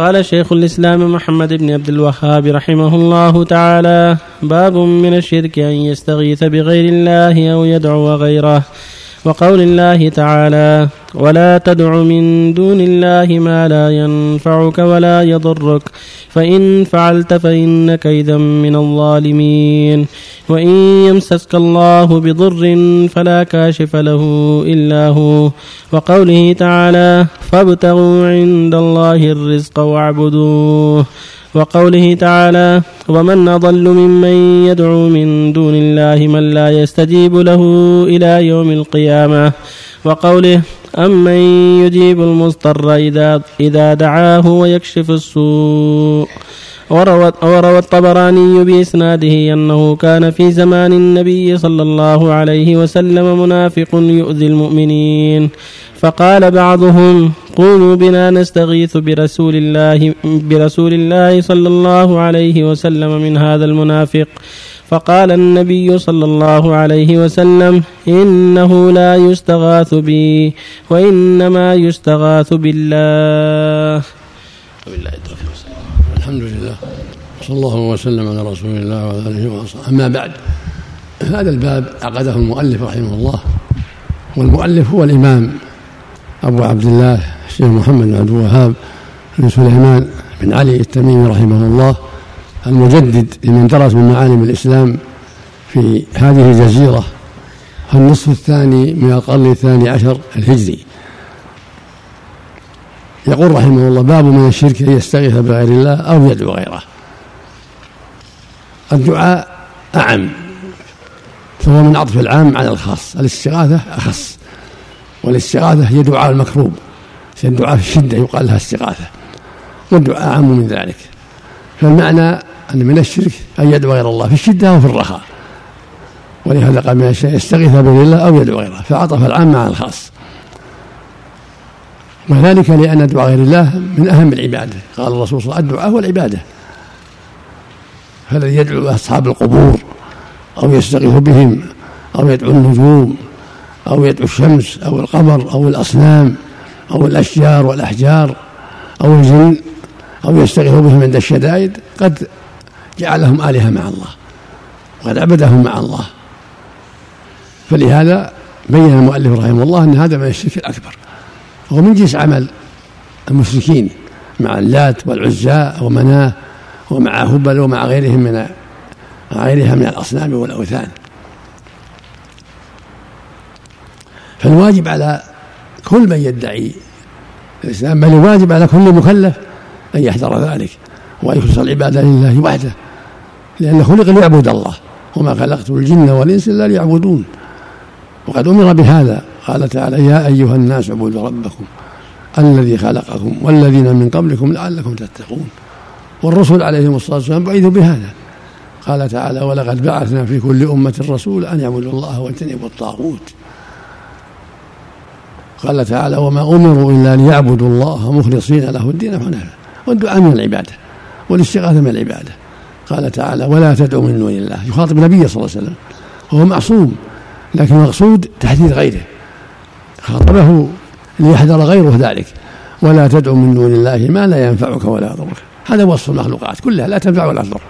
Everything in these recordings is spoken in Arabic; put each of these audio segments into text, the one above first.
قال شيخ الإسلام محمد بن عبد الوهاب رحمه الله تعالى باب من الشرك أن يستغيث بغير الله أو يدعو غيره. وقول الله تعالى ولا تدع من دون الله ما لا ينفعك ولا يضرك فإن فعلت فإنك إذا من الظالمين. وإن يمسسك الله بضر فلا كاشف له إلا هو. وقوله تعالى فابتغوا عند الله الرزق واعبدوه وقوله تعالى ومن أضل ممن يدعو من دون الله من لا يستجيب له إلى يوم القيامة وقوله أمن يجيب المضطر إذا, إذا دعاه ويكشف السوء وروى, وروى الطبراني بإسناده أنه كان في زمان النبي صلى الله عليه وسلم منافق يؤذي المؤمنين فقال بعضهم قوموا بنا نستغيث برسول الله برسول الله صلى الله عليه وسلم من هذا المنافق. فقال النبي صلى الله عليه وسلم إنه لا يستغاث بي وإنما يستغاث بالله. الحمد لله. صلى الله وسلم على رسول الله وعلى آله وصحبه أما بعد هذا الباب عقده المؤلف رحمه الله والمؤلف هو الإمام. أبو عبد الله الشيخ محمد بن عبد الوهاب بن سليمان بن علي التميمي رحمه الله المجدد لمن درس من معالم الإسلام في هذه الجزيرة في النصف الثاني من القرن الثاني عشر الهجري. يقول رحمه الله باب من الشرك أن يستغيث بغير الله أو يدعو غيره. الدعاء أعم فهو من عطف العام على الخاص الاستغاثة أخص. والاستغاثة هي دعاء المكروب. الدعاء في الشدة يقال لها استغاثة. والدعاء أعم من ذلك. فالمعنى أن من الشرك أن يدعو غير الله في الشدة وفي الرخاء. ولهذا قال من الشيء يستغيث بغير الله أو يدعو غيره. فعطف العام مع الخاص. وذلك لأن دعاء غير الله من أهم العبادة. قال الرسول صلى الله عليه وسلم الدعاء هو العبادة. فالذي يدعو أصحاب القبور أو يستغيث بهم أو يدعو النجوم أو يدعو الشمس أو القمر أو الأصنام أو الأشجار والأحجار أو الجن أو يستغيث بهم عند الشدائد قد جعلهم آلهة مع الله. وقد عبدهم مع الله. فلهذا بين المؤلف رحمه الله أن هذا من الشرك الأكبر. وهو من جنس عمل المشركين مع اللات والعزى ومناه ومع هبل ومع غيرهم من غيرها من الأصنام والأوثان. فالواجب على كل من يدعي الإسلام بل الواجب على كل مكلف أن يحذر ذلك وأن يخلص العبادة لله وحده لأنه خلق ليعبد الله وما خلقت الجن والإنس إلا ليعبدون. وقد أمر بهذا قال تعالى يا أيها الناس اعبدوا ربكم الذي خلقكم والذين من قبلكم لعلكم تتقون. والرسل عليهم الصلاة والسلام بعثوا بهذا. قال تعالى ولقد بعثنا في كل أمة رسول أن يعبدوا الله واجتنبوا الطاغوت. قال تعالى وما أمروا إلا ليعبدوا الله مخلصين له الدين حنفاء والدعاء من العبادة والاستغاثة من العبادة قال تعالى ولا تدعوا من دون الله يخاطب النبي صلى الله عليه وسلم وهو معصوم لكن المقصود تحذير غيره خاطبه ليحذر غيره ذلك ولا تدعو من دون الله ما لا ينفعك ولا يضرك هذا وصف المخلوقات كلها لا تنفع ولا تضر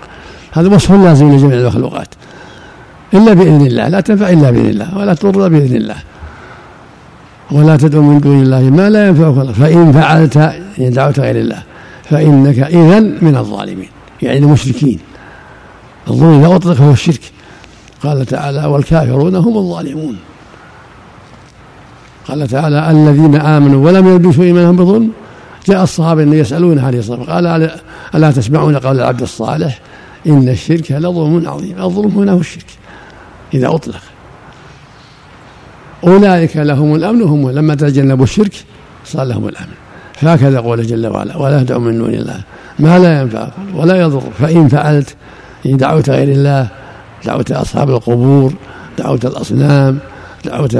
هذا وصف لازم لجميع المخلوقات إلا بإذن الله لا تنفع إلا بإذن الله ولا تضر بإذن الله ولا تدعو من دون الله ما لا ينفعك فإن فعلت دعوت غير الله فإنك إذا من الظالمين يعني المشركين. الظلم إذا أطلق هو الشرك. قال تعالى والكافرون هم الظالمون. قال تعالى الذين آمنوا ولم يلبسوا إيمانهم بظلم جاء الصحابة إن يسألونه عليه الصلاة قال ألا تسمعون قول العبد الصالح؟ إن الشرك لظلم عظيم. الظلم هنا هو الشرك إذا أطلق. أولئك لهم الأمن هم لما تجنبوا الشرك صار لهم الأمن. فهكذا قول جل وعلا ولا تدعوا من دون الله. ما لا ينفع ولا يضر. فإن فعلت إن دعوت غير الله دعوت أصحاب القبور دعوت الأصنام دعوت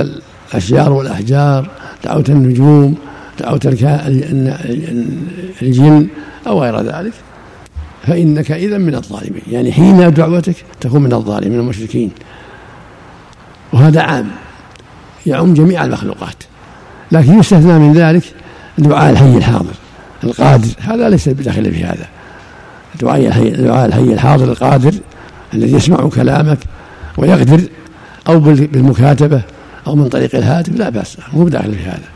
الأشجار والأحجار دعوت النجوم دعوت الجن أو غير ذلك فإنك إذا من الظالمين. يعني حين دعوتك تكون من الظالمين من المشركين. وهذا عام. يعم جميع المخلوقات. لكن يستثنى من ذلك دعاء الحي الحاضر القادر. هذا ليس بداخل في هذا. دعاء الحي دعاء الحي الحاضر القادر الذي يسمع كلامك ويقدر أو بالمكاتبة أو من طريق الهاتف لا بأس مو بداخل في هذا.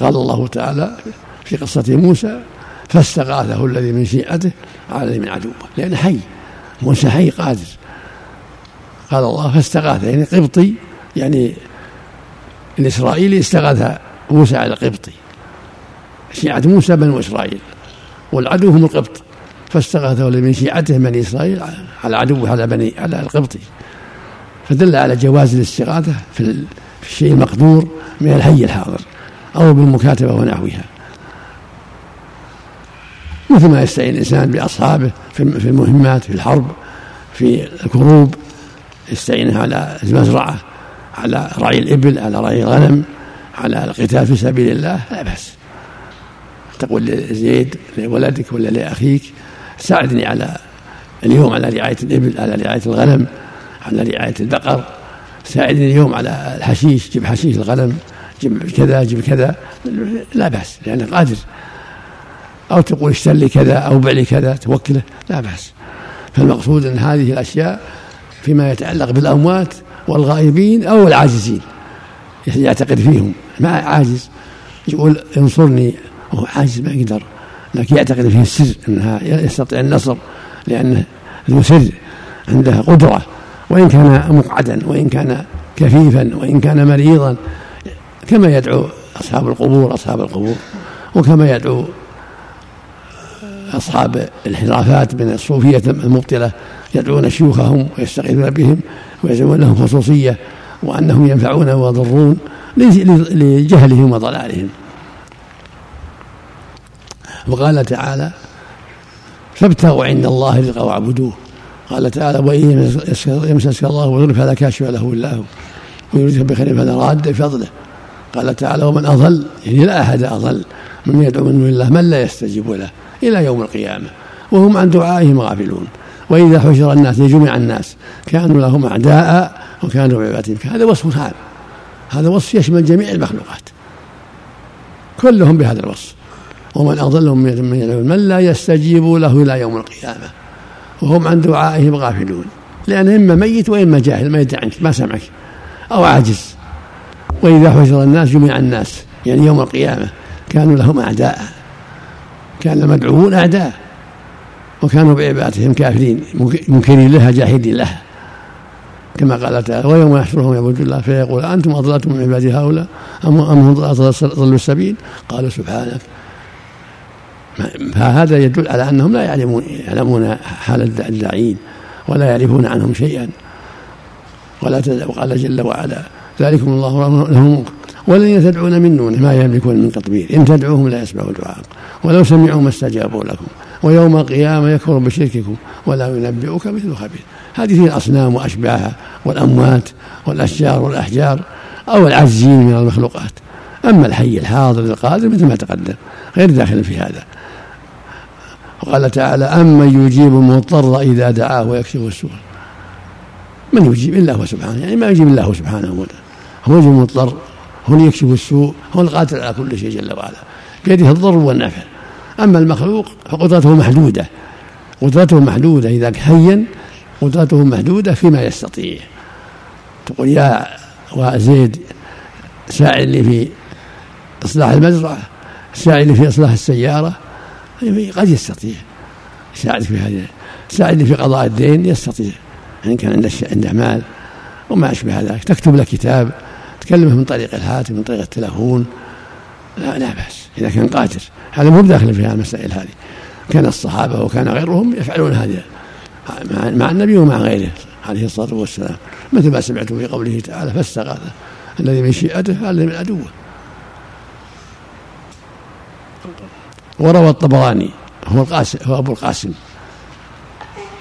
قال الله تعالى في قصة موسى فاستغاثه الذي من شيعته على الذي من عدوه. لأنه حي موسى حي قادر. قال الله فاستغاث. يعني قبطي يعني الإسرائيلي استغاث موسى على القبطي شيعة موسى بنو إسرائيل والعدو هم القبط. فاستغاثه من شيعته بني إسرائيل على عدوه على بني على القبطي فدل على جواز الاستغاثة في الشيء المقدور من الحي الحاضر أو بالمكاتبة ونحوها. مثل ما يستعين الإنسان بأصحابه في المهمات في الحرب في الكروب يستعين على المزرعة. على رعي الإبل على رعي الغنم على القتال في سبيل الله لا بأس. تقول لزيد لولدك ولا لأخيك ساعدني على اليوم على رعاية الإبل على رعاية الغنم على رعاية البقر. ساعدني اليوم على الحشيش جيب حشيش الغنم جيب كذا جيب كذا. لا بأس لأنه قادر. أو تقول اشتر لي كذا أو بع لي كذا توكله لا بأس. فالمقصود أن هذه الأشياء فيما يتعلق بالأموات والغائبين أو العاجزين. يعتقد فيهم. ما عاجز يقول انصرني وهو عاجز ما يقدر. لكن يعتقد فيه السر إنها يستطيع النصر لأنه ذو سر عنده قدرة. وإن كان مقعدا وإن كان كفيفا وإن كان مريضا كما يدعو أصحاب القبور أصحاب القبور. وكما يدعو أصحاب الانحرافات من الصوفية المبطلة يدعون شيوخهم ويستغيثون بهم. ويزعمون لهم خصوصية وأنهم ينفعون ويضرون لجهلهم وضلالهم. وقال تعالى فابتغوا عند الله رزقا واعبدوه. قال تعالى وإن يمسسك الله وضر فلا كاشف له إلا هو ويريدك بخير فلا راد بفضله. قال تعالى ومن أضل يعني لا أحد أضل من يدعو من دون الله من لا يستجيب له إلى يوم القيامة وهم عن دعائهم غافلون. وإذا حشر الناس جمع الناس كانوا لهم أعداء وكانوا بعبادتهم هذا وصف عام هذا وصف يشمل جميع المخلوقات. كلهم بهذا الوصف. ومن أضل من من لا يستجيب له إلى يوم القيامة. وهم عن دعائهم غافلون. لأن إما ميت وإما جاهل. ما يدري عنك. ما سمعك. أو عاجز. وإذا حشر الناس جمع الناس. يعني يوم القيامة. كانوا لهم أعداء. كان المدعوون أعداء. وكانوا بعبادتهم كافرين منكرين لها جاحدين لها. كما قال تعالى ويوم يحشرهم يعبد الله فيقول أنتم أضللتم من عبادي هؤلاء أم هم ضلوا السبيل؟ قالوا سبحانك. فهذا يدل على أنهم لا يعلمون يعلمون حال الداعين ولا يعرفون عنهم شيئا. ولا وقال جل وعلا ذلكم الله له والذين تدعون من دونه ما يملكون من تطبير إن تدعوهم لا يسمعوا دعاءكم ولو سمعوا ما استجابوا لكم. ويوم القيامة يكفر بشرككم ولا ينبئك مثل خبير. هذه الأصنام وأشباهها والأموات والأشجار والأحجار أو العزين من المخلوقات. أما الحي الحاضر القادر مثل ما تقدم غير داخل في هذا. وقال تعالى أمن يجيب المضطر إذا دعاه ويكشف السوء. من يجيب؟ إلا هو سبحانه. يعني ما يجيب إلا هو سبحانه. هو يجيب المضطر هو اللي يكشف السوء هو القادر على كل شيء جل وعلا. بيده الضر والنفع. أما المخلوق فقدرته محدودة. قدرته محدودة إذا حيا قدرته محدودة فيما يستطيع. تقول يا وزيد ساعدني في إصلاح المزرعة ساعدني في إصلاح السيارة. قد يستطيع. يساعدك في هذا يساعدني في قضاء الدين يستطيع. إن كان عنده عنده مال وما أشبه ذلك. تكتب له كتاب تكلمه من طريق الهاتف من طريق التلفون. لا لا بأس. إذا كان قادر. هذا مو داخل في المسائل هذه. كان الصحابة وكان غيرهم يفعلون هذا مع النبي ومع غيره عليه الصلاة والسلام. مثل ما سمعتم في قوله تعالى فاستغاث. الذي من شيئته الذي من عدوه. وروى الطبراني هو القاسم هو أبو القاسم.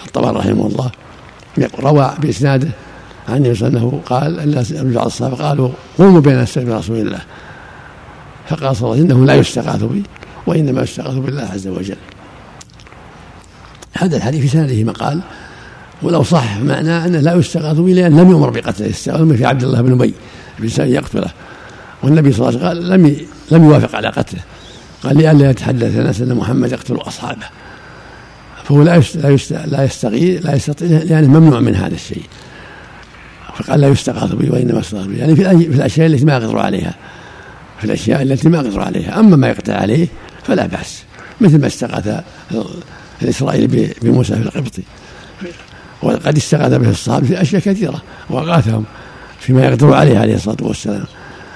الطبراني رحمه الله. روى بإسناده عن النبي صلى الله عليه وسلم قال ان بعض الصحابة قالوا قوموا بين السبيل رسول الله. فقال صلى الله. عليه وسلم إنه لا يستغاث بي وإنما يستغاث بالله عز وجل. هذا الحديث في سنده مقال ولو صح معناه أنه لا يستغاث به لأن لم يؤمر بقتله استغاث في عبد الله بن أبي بلسان يقتله. والنبي صلى الله عليه وسلم قال لم لم يوافق على قتله. قال لئلا يتحدث الناس ان محمد يقتل أصحابه. فهو لا لا لا يستغيث لا يستطيع يعني ممنوع من هذا الشيء. فقال لا يستغاث به وإنما يستغاث به. يعني في الأشياء التي ما يقدر عليها. في الأشياء التي ما يقدر عليها. أما ما يقدر عليه فلا بأس مثل ما استغاث الاسرائيلي بموسى في القبطي وقد استغاث به الصحابة في أشياء كثيرة واغاثهم فيما يقدر عليه عليه الصلاة والسلام.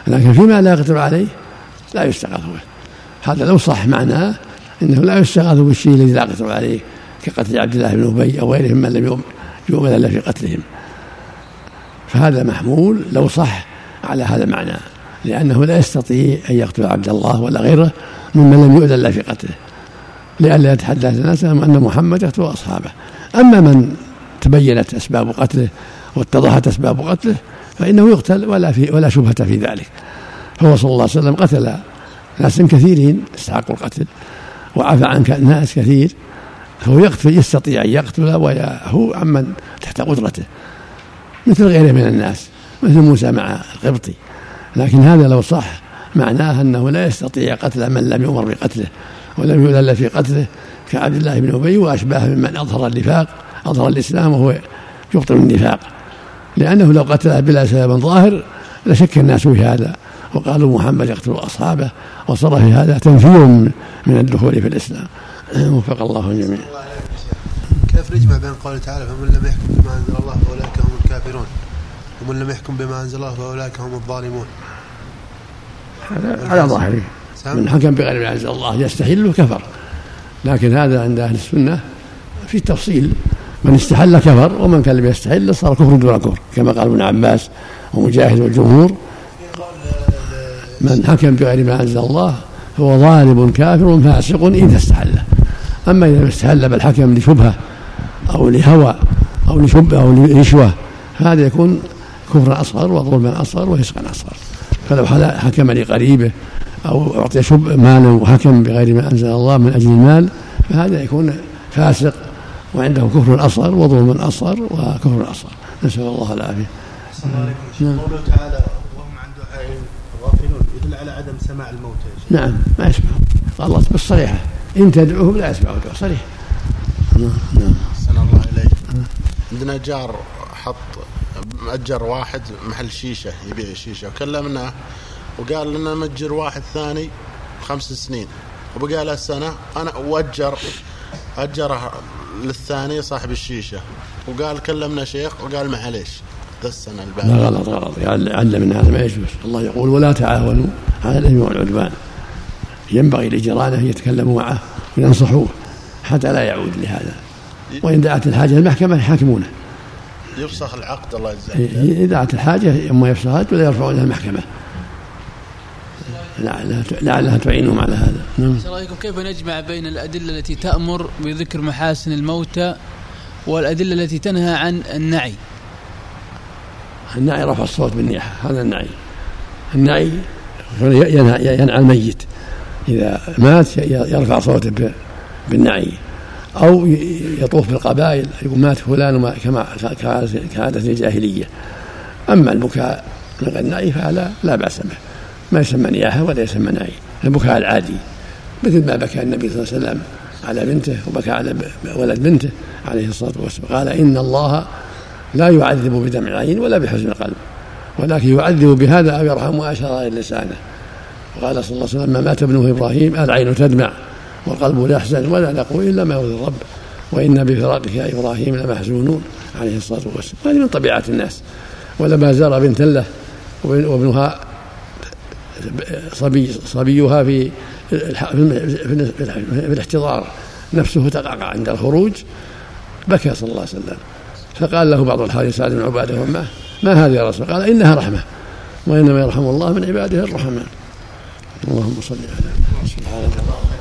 لكن فيما لا يقدر عليه لا يستغاث به. هذا لو صح معناه إنه لا يستغاث بالشيء الذي لا يقدر عليه كقتل عبد الله بن أبي أو غيرهم من لم يؤمن إلا في قتلهم. فهذا محمول لو صح على هذا المعنى. لأنه لا يستطيع أن يقتل عبد الله ولا غيره ممن لم يؤذن قتله. لئلا يتحدث الناس أن محمد يقتل أصحابه. أما من تبينت أسباب قتله واتضحت أسباب قتله فإنه يقتل ولا في ولا شبهة في ذلك. هو صلى الله عليه وسلم قتل ناس كثيرين استحقوا القتل وعفى عن ناس كثير. فهو يقتل يستطيع أن يقتل وهو عمن تحت قدرته مثل غيره من الناس مثل موسى مع القبطي. لكن هذا لو صح معناه أنه لا يستطيع قتل من لم يؤمر بقتله ولم يؤذن في قتله كعبد الله بن أبي وأشباه ممن أظهر النفاق أظهر الإسلام وهو يبطل النفاق. لأنه لو قتله بلا سبب ظاهر لشك الناس في هذا وقالوا محمد يقتل أصحابه وصار في هذا تنفير من الدخول في الإسلام. وفق الله الجميع. كيف نجمع بين قوله تعالى فمن لم يحكم بما أنزل الله فأولئك هم الكافرون ومن لم يحكم بما أنزل الله فأولئك هم الظالمون؟ هذا على ظاهره من حكم بغير ما انزل الله يستحل كفر لكن هذا عند أهل السنة في تفصيل من استحل كفر ومن كان لم يستحل صار كفر دون كفر. كما قال ابن عباس ومجاهد والجمهور. من حكم بغير ما أنزل الله هو ظالم كافر فاسق إذا استحله أما إذا استحل بالحكم لشبهة أو لهوى أو لشبهة أو لرشوة فهذا يكون كفرا أصغر وظلما أصغر وفسقا أصغر. فلو حكم لقريبه أو أعطي شب مالا وحكم بغير ما أنزل الله من أجل المال فهذا يكون فاسق وعنده كفر اصغر وظلم اصغر وكفر اصغر نسأل الله العافية. نعم. قوله تعالى وهم عن دعائهم غافلون يدل على عدم سماع الموتى نعم ما يسمعون الله بالصريحة إن تدعوهم لا يسمعون صريح. نعم نعم. الله اليك. عندنا جار حط مأجر واحد محل شيشة يبيع شيشة. وكلمناه وقال لنا مأجر واحد ثاني خمس سنين. وبقى له سنة أنا وأجر أجره للثاني صاحب الشيشة. وقال كلمنا شيخ وقال معليش ذا السنة اللي لا غلط غلط من هذا ما يجوز. الله يقول ولا تعاونوا على الإثم والعدوان. ينبغي لجيرانه أن يتكلموا معه وينصحوه حتى لا يعود لهذا. وإن دعت الحاجة المحكمة يحاكمونه. يفسخ العقد الله يجزاك إذا دعت الحاجة إما يفسخت ولا يرفعون إلى المحكمة. لعلها لعلها تعينهم على هذا. نعم. رأيكم كيف نجمع بين الأدلة التي تأمر بذكر محاسن الموتى والأدلة التي تنهى عن النعي؟ النعي رفع الصوت بالنياحة هذا النعي. النعي ينعى الميت. إذا مات يرفع صوته بالنعي. أو يطوف بالقبائل يقول مات فلان كما كعادة الجاهلية. أما البكاء من غير نعي فهذا لا بأس به. ما يسمى نياحة ولا يسمى نعي. البكاء العادي. مثل ما بكى النبي صلى الله عليه وسلم على بنته وبكى على ولد بنته عليه الصلاة والسلام. قال إن الله لا يعذب بدمع العين ولا بحزن القلب ولكن يعذب بهذا أو يرحم إلى لسانه. وقال صلى الله عليه وسلم ما مات ابنه إبراهيم العين تدمع. والقلب يحزن ولا نقول إلا ما يرضي الرب. وأنا بفراقك يا إبراهيم لمحزونون عليه الصلاة والسلام. هذه من طبيعة الناس. ولما زار بنت له وابنها صبي صبيها في في الاحتضار نفسه تقعقع عند الخروج بكى صلى الله عليه وسلم. فقال له بعض الحارث سعد بن عبادة وما ما هذه يا رسول قال إنها رحمة. وإنما يرحم الله من عباده الرحمن. اللهم صل على سبحانك اللهم